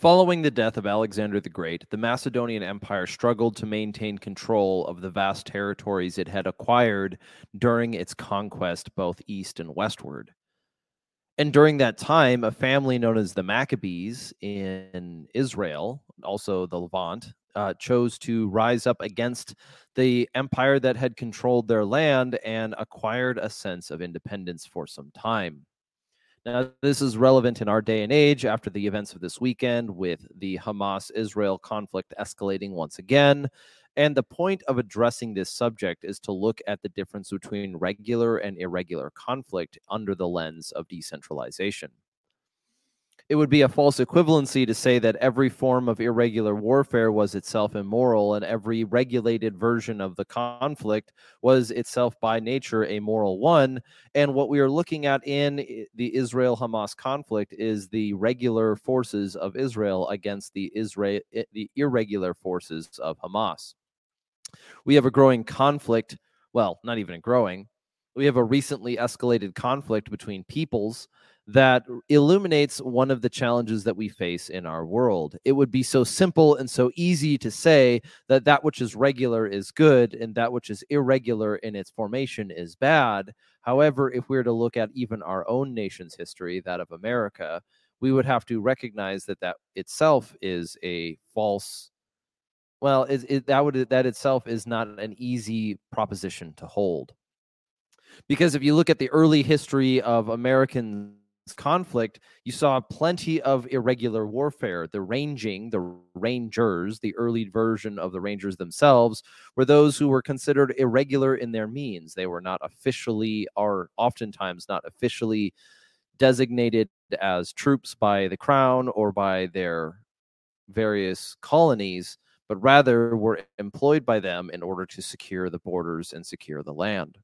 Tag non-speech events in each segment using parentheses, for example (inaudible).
Following the death of Alexander the Great, the Macedonian Empire struggled to maintain control of the vast territories it had acquired during its conquest both east and westward. And during that time, a family known as the Maccabees in Israel, also the Levant, uh, chose to rise up against the empire that had controlled their land and acquired a sense of independence for some time. Now, this is relevant in our day and age after the events of this weekend with the Hamas Israel conflict escalating once again. And the point of addressing this subject is to look at the difference between regular and irregular conflict under the lens of decentralization it would be a false equivalency to say that every form of irregular warfare was itself immoral and every regulated version of the conflict was itself by nature a moral one. And what we are looking at in the Israel Hamas conflict is the regular forces of Israel against the Israel the irregular forces of Hamas. We have a growing conflict, well, not even a growing. We have a recently escalated conflict between peoples that illuminates one of the challenges that we face in our world. It would be so simple and so easy to say that that which is regular is good and that which is irregular in its formation is bad. However, if we were to look at even our own nation's history, that of America, we would have to recognize that that itself is a false well it, it, that would that itself is not an easy proposition to hold because if you look at the early history of american conflict, you saw plenty of irregular warfare. The ranging, the rangers, the early version of the rangers themselves, were those who were considered irregular in their means. They were not officially, or oftentimes not officially designated as troops by the crown or by their various colonies, but rather were employed by them in order to secure the borders and secure the land.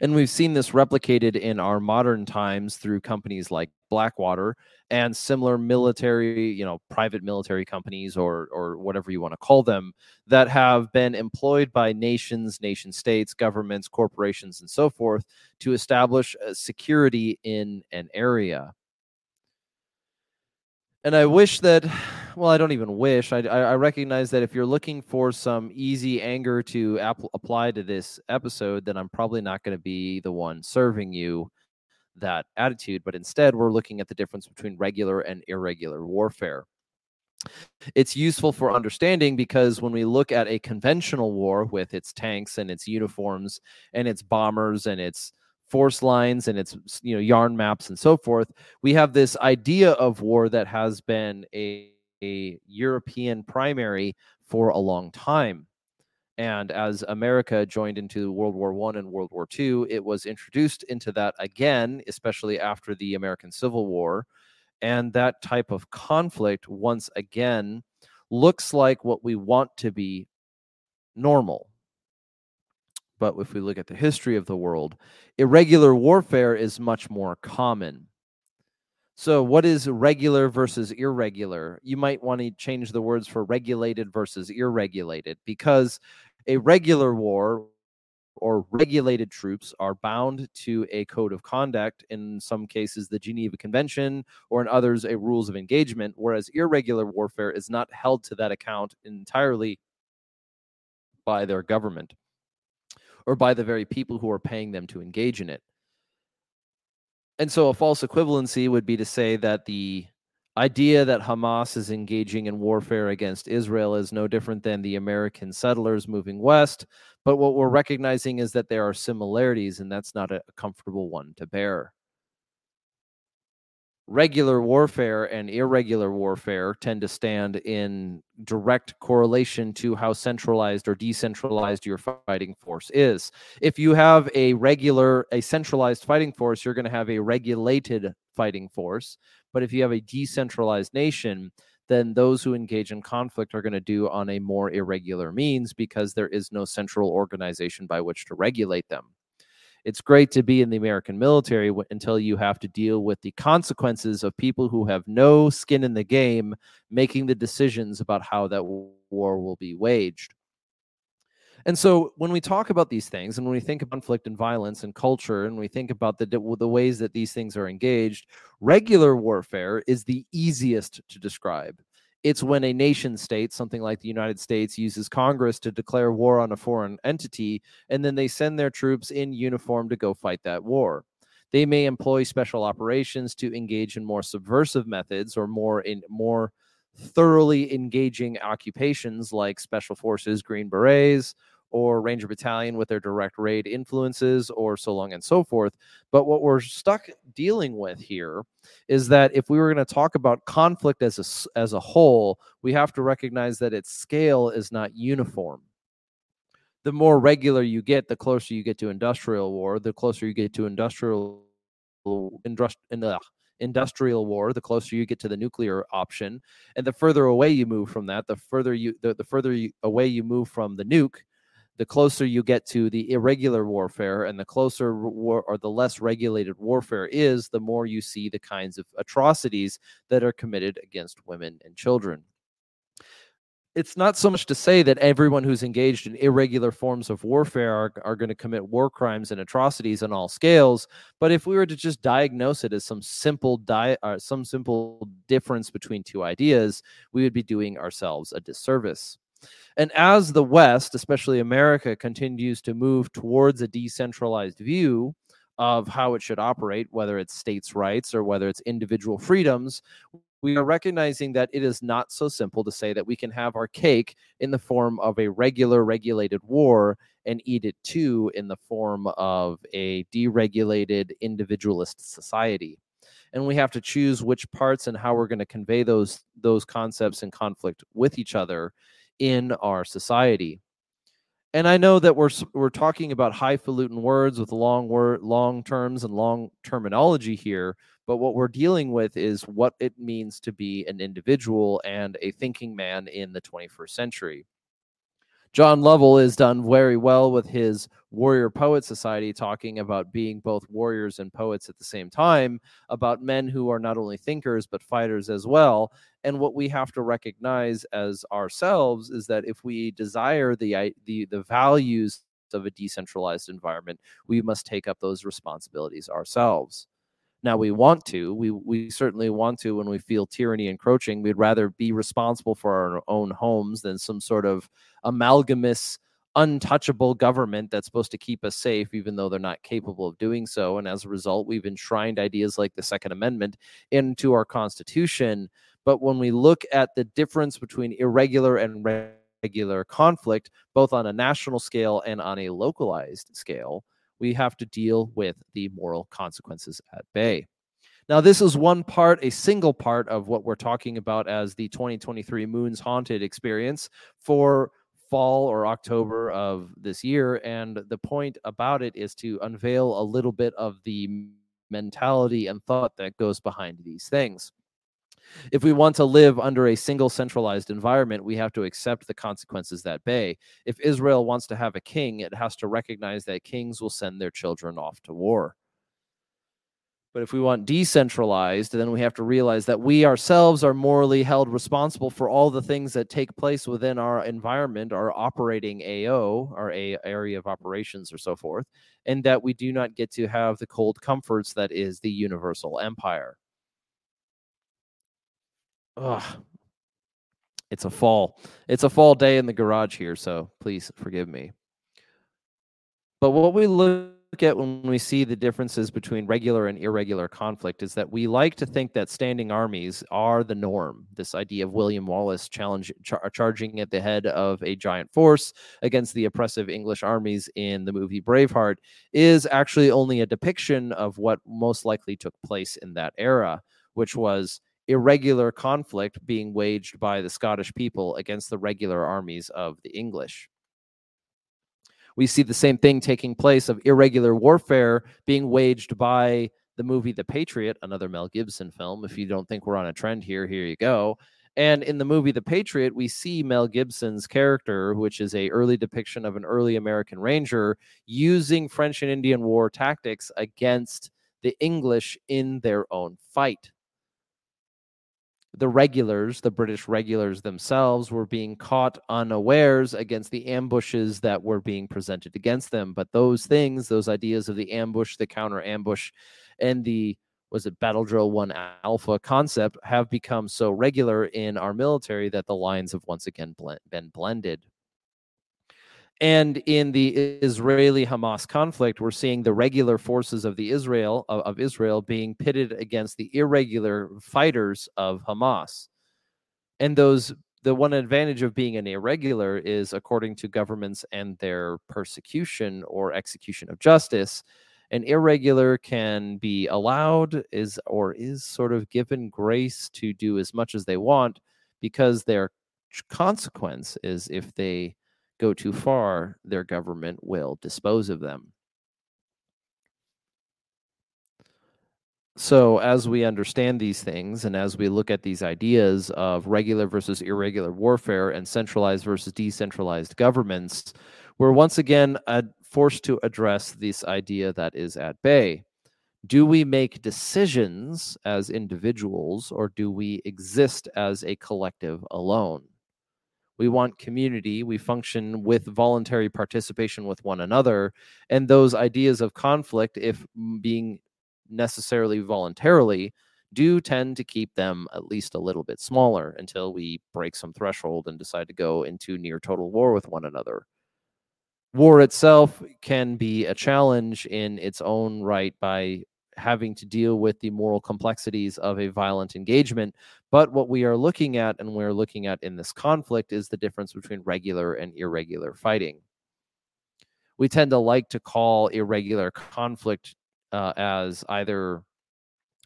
And we've seen this replicated in our modern times through companies like Blackwater and similar military, you know, private military companies or or whatever you want to call them that have been employed by nations, nation states, governments, corporations and so forth to establish security in an area. And I wish that well, I don't even wish. I, I recognize that if you're looking for some easy anger to ap- apply to this episode, then I'm probably not going to be the one serving you that attitude. But instead, we're looking at the difference between regular and irregular warfare. It's useful for understanding because when we look at a conventional war with its tanks and its uniforms and its bombers and its force lines and its you know yarn maps and so forth we have this idea of war that has been a a European primary for a long time. And as America joined into World War One and World War Two, it was introduced into that again, especially after the American Civil War. And that type of conflict, once again, looks like what we want to be normal. But if we look at the history of the world, irregular warfare is much more common. So, what is regular versus irregular? You might want to change the words for regulated versus irregulated because a regular war or regulated troops are bound to a code of conduct, in some cases, the Geneva Convention, or in others, a rules of engagement, whereas irregular warfare is not held to that account entirely by their government or by the very people who are paying them to engage in it. And so a false equivalency would be to say that the idea that Hamas is engaging in warfare against Israel is no different than the American settlers moving west. But what we're recognizing is that there are similarities, and that's not a comfortable one to bear regular warfare and irregular warfare tend to stand in direct correlation to how centralized or decentralized your fighting force is. If you have a regular, a centralized fighting force, you're going to have a regulated fighting force. But if you have a decentralized nation, then those who engage in conflict are going to do on a more irregular means because there is no central organization by which to regulate them it's great to be in the American military w- until you have to deal with the consequences of people who have no skin in the game making the decisions about how that war will be waged. And so when we talk about these things and when we think of conflict and violence and culture and we think about the the ways that these things are engaged, regular warfare is the easiest to describe. It's when a nation state, something like the United States, uses Congress to declare war on a foreign entity and then they send their troops in uniform to go fight that war. They may employ special operations to engage in more subversive methods or more in more thoroughly engaging occupations like special forces, Green Berets, or Ranger Battalion with their direct raid influences, or so long and so forth. But what we're stuck dealing with here is that if we were going to talk about conflict as a, as a whole, we have to recognize that its scale is not uniform. The more regular you get, the closer you get to industrial war. The closer you get to industrial industrial industrial war the closer you get to the nuclear option and the further away you move from that the further you the, the further you, away you move from the nuke the closer you get to the irregular warfare and the closer war or the less regulated warfare is, the more you see the kinds of atrocities that are committed against women and children. It's not so much to say that everyone who's engaged in irregular forms of warfare are, are going to commit war crimes and atrocities on all scales. But if we were to just diagnose it as some simple di- uh, some simple difference between two ideas, we would be doing ourselves a disservice. And as the West, especially America, continues to move towards a decentralized view of how it should operate, whether it's states' rights or whether it's individual freedoms, we are recognizing that it is not so simple to say that we can have our cake in the form of a regular regulated war and eat it too in the form of a deregulated individualist society. And we have to choose which parts and how we're going to convey those those concepts in conflict with each other in our society. And I know that we're we're talking about highfalutin words with long word long terms and long terminology here, but what we're dealing with is what it means to be an individual and a thinking man in the 21st century. John Lovell has done very well with his Warrior Poet Society, talking about being both warriors and poets at the same time, about men who are not only thinkers but fighters as well. And what we have to recognize as ourselves is that if we desire the the the values of a decentralized environment, we must take up those responsibilities ourselves. Now we want to. We we certainly want to when we feel tyranny encroaching. We'd rather be responsible for our own homes than some sort of amalgamous untouchable government that's supposed to keep us safe, even though they're not capable of doing so. And as a result, we've enshrined ideas like the Second Amendment into our Constitution. But when we look at the difference between irregular and regular conflict, both on a national scale and on a localized scale, we have to deal with the moral consequences at bay. Now, this is one part, a single part of what we're talking about as the 2023 Moons Haunted experience for fall or October of this year. And the point about it is to unveil a little bit of the mentality and thought that goes behind these things. If we want to live under a single centralized environment, we have to accept the consequences that bay. If Israel wants to have a king, it has to recognize that kings will send their children off to war. But if we want decentralized, then we have to realize that we ourselves are morally held responsible for all the things that take place within our environment, our operating AO, our A area of operations, or so forth, and that we do not get to have the cold comforts that is the universal empire. Ugh. It's a fall. It's a fall day in the garage here, so please forgive me. But what we look at when we see the differences between regular and irregular conflict is that we like to think that standing armies are the norm. This idea of William Wallace challenge, char- charging at the head of a giant force against the oppressive English armies in the movie Braveheart is actually only a depiction of what most likely took place in that era, which was irregular conflict being waged by the Scottish people against the regular armies of the English. We see the same thing taking place of irregular warfare being waged by the movie The Patriot, another Mel Gibson film. If you don't think we're on a trend here, here you go. And in the movie The Patriot, we see Mel Gibson's character, which is a early depiction of an early American Ranger, using French and Indian War tactics against the English in their own fight. The regulars, the British regulars themselves, were being caught unawares against the ambushes that were being presented against them. But those things, those ideas of the ambush, the counter ambush, and the was it battle drill one alpha concept have become so regular in our military that the lines have once again been blended. And in the Israeli Hamas conflict, we're seeing the regular forces of the Israel of, of, Israel being pitted against the irregular fighters of Hamas. And those the one advantage of being an irregular is according to governments and their persecution or execution of justice, an irregular can be allowed is or is sort of given grace to do as much as they want because their consequence is if they go too far, their government will dispose of them. So, as we understand these things and as we look at these ideas of regular versus irregular warfare and centralized versus decentralized governments, we're once again uh, forced to address this idea that is at bay. Do we make decisions as individuals or do we exist as a collective alone? We want community. We function with voluntary participation with one another. And those ideas of conflict if being necessarily voluntarily do tend to keep them at least a little bit smaller until we break some threshold and decide to go into near total war with one another. War itself can be a challenge in its own right by having to deal with the moral complexities of a violent engagement. But what we are looking at and we're looking at in this conflict is the difference between regular and irregular fighting. We tend to like to call irregular conflict uh, as either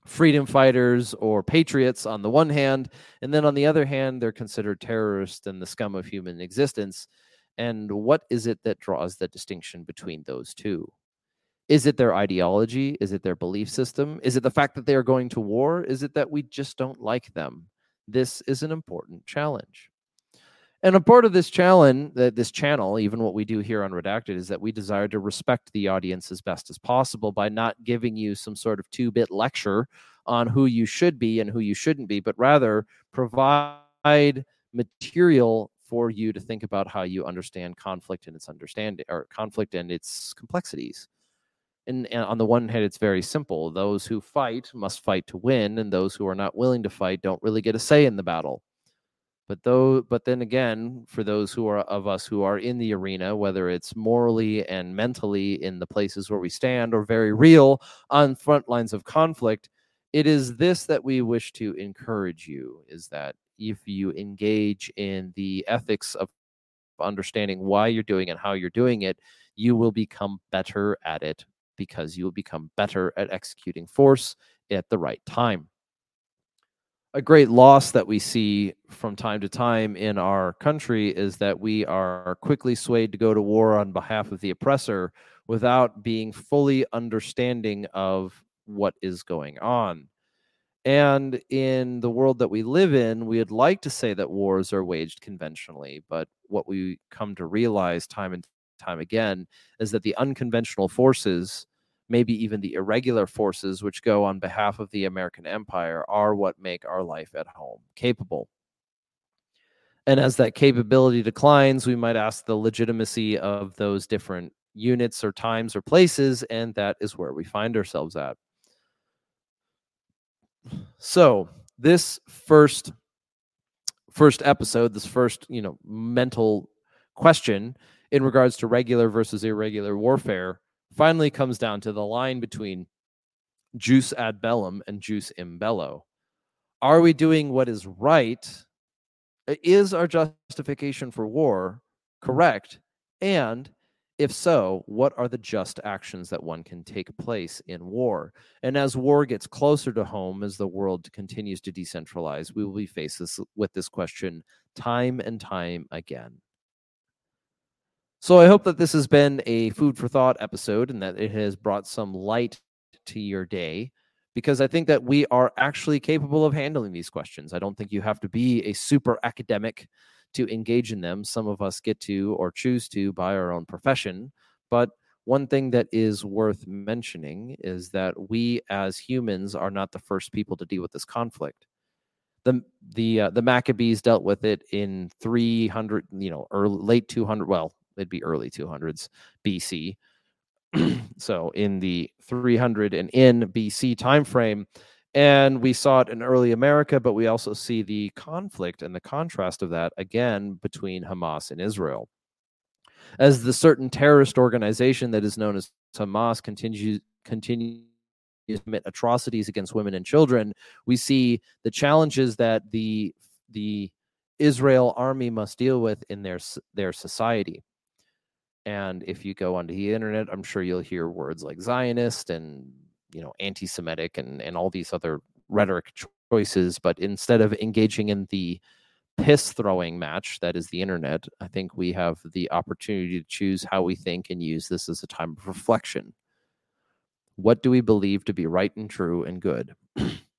freedom fighters or patriots on the one hand, and then on the other hand, they're considered terrorists and the scum of human existence. And what is it that draws the distinction between those two? Is it their ideology? Is it their belief system? Is it the fact that they are going to war? Is it that we just don't like them? This is an important challenge. And a part of this challenge, this channel, even what we do here on Redacted, is that we desire to respect the audience as best as possible by not giving you some sort of two bit lecture on who you should be and who you shouldn't be, but rather provide material for you to think about how you understand conflict and its understanding or conflict and its complexities and, and, on the one hand it's very simple. Those who fight must fight to win and those who are not willing to fight don't really get a say in the battle. But though but then again for those who are of us who are in the arena whether it's morally and mentally in the places where we stand or very real on front lines of conflict it is this that we wish to encourage you is that if you engage in the ethics of understanding why you're doing and how you're doing it you will become better at it because you will become better at executing force at the right time. A great loss that we see from time to time in our country is that we are quickly swayed to go to war on behalf of the oppressor without being fully understanding of what is going on. And in the world that we live in, we would like to say that wars are waged conventionally, but what we come to realize time and time again is that the unconventional forces, maybe even the irregular forces which go on behalf of the American empire, are what make our life at home capable. And as that capability declines, we might ask the legitimacy of those different units or times or places, and that is where we find ourselves at. So, this first first episode, this first, you know, mental question in regards to regular versus irregular warfare finally comes down to the line between jus ad bellum and jus in bello. Are we doing what is right? Is our justification for war correct? And if so, what are the just actions that one can take place in war? And as war gets closer to home, as the world continues to decentralize, we will be faced with this question time and time again. So I hope that this has been a food for thought episode and that it has brought some light to your day because I think that we are actually capable of handling these questions. I don't think you have to be a super academic to engage in them. Some of us get to or choose to by our own profession. But one thing that is worth mentioning is that we as humans are not the first people to deal with this conflict. the the uh, the Maccabees dealt with it in 300, you know, early late 200. Well, it'd be early 200s BC. (clears throat) so in the 300 and in BC time frame, and we saw it in early America, but we also see the conflict and the contrast of that again between Hamas and Israel. As the certain terrorist organization that is known as Hamas continues continues to commit atrocities against women and children, we see the challenges that the the Israel army must deal with in their their society. And if you go onto the internet, I'm sure you'll hear words like Zionist and you know anti-Semitic and and all these other rhetoric choices. But instead of engaging in the piss throwing match that is the internet, I think we have the opportunity to choose how we think and use this as a time of reflection. What do we believe to be right and true and good? (clears throat)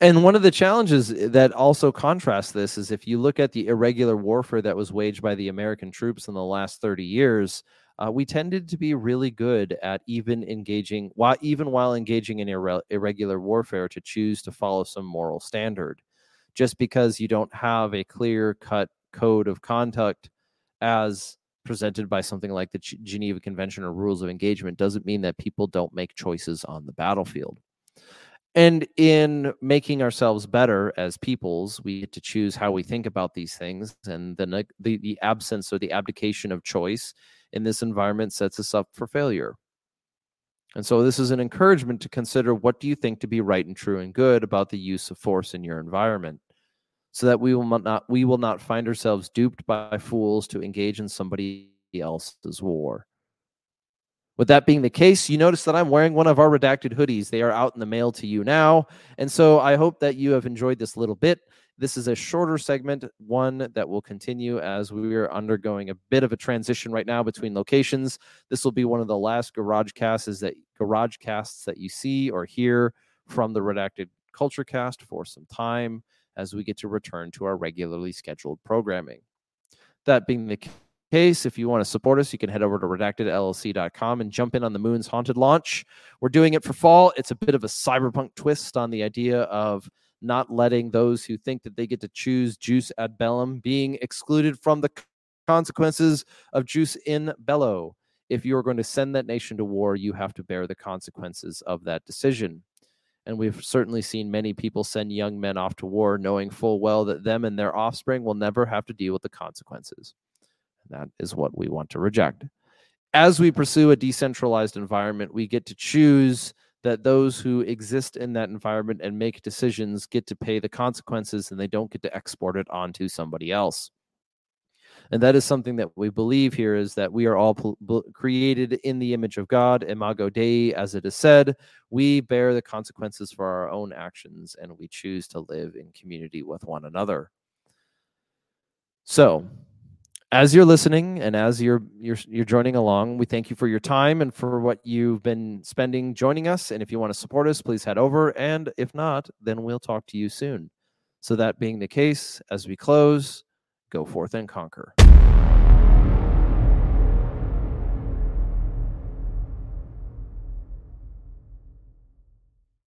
And one of the challenges that also contrasts this is if you look at the irregular warfare that was waged by the American troops in the last 30 years, uh, we tended to be really good at even engaging, while even while engaging in irre- irregular warfare, to choose to follow some moral standard. Just because you don't have a clear cut code of conduct as presented by something like the Geneva Convention or rules of engagement doesn't mean that people don't make choices on the battlefield. And in making ourselves better as peoples, we get to choose how we think about these things. And the, the, the absence or the abdication of choice in this environment sets us up for failure. And so this is an encouragement to consider what do you think to be right and true and good about the use of force in your environment so that we will not we will not find ourselves duped by fools to engage in somebody else's war. With that being the case, you notice that I'm wearing one of our redacted hoodies. They are out in the mail to you now. And so I hope that you have enjoyed this little bit. This is a shorter segment, one that will continue as we are undergoing a bit of a transition right now between locations. This will be one of the last garage casts that garage casts that you see or hear from the redacted culture cast for some time as we get to return to our regularly scheduled programming. That being the if you want to support us, you can head over to redactedllc.com and jump in on the Moon's Haunted launch. We're doing it for fall. It's a bit of a cyberpunk twist on the idea of not letting those who think that they get to choose jus ad bellum being excluded from the consequences of jus in bello. If you are going to send that nation to war, you have to bear the consequences of that decision. And we've certainly seen many people send young men off to war knowing full well that them and their offspring will never have to deal with the consequences. That is what we want to reject. As we pursue a decentralized environment, we get to choose that those who exist in that environment and make decisions get to pay the consequences and they don't get to export it onto somebody else. And that is something that we believe here is that we are all created in the image of God, imago Dei, as it is said. We bear the consequences for our own actions and we choose to live in community with one another. So, as you're listening and as you're you're you're joining along, we thank you for your time and for what you've been spending joining us. And if you want to support us, please head over. And if not, then we'll talk to you soon. So that being the case, as we close, go forth and conquer.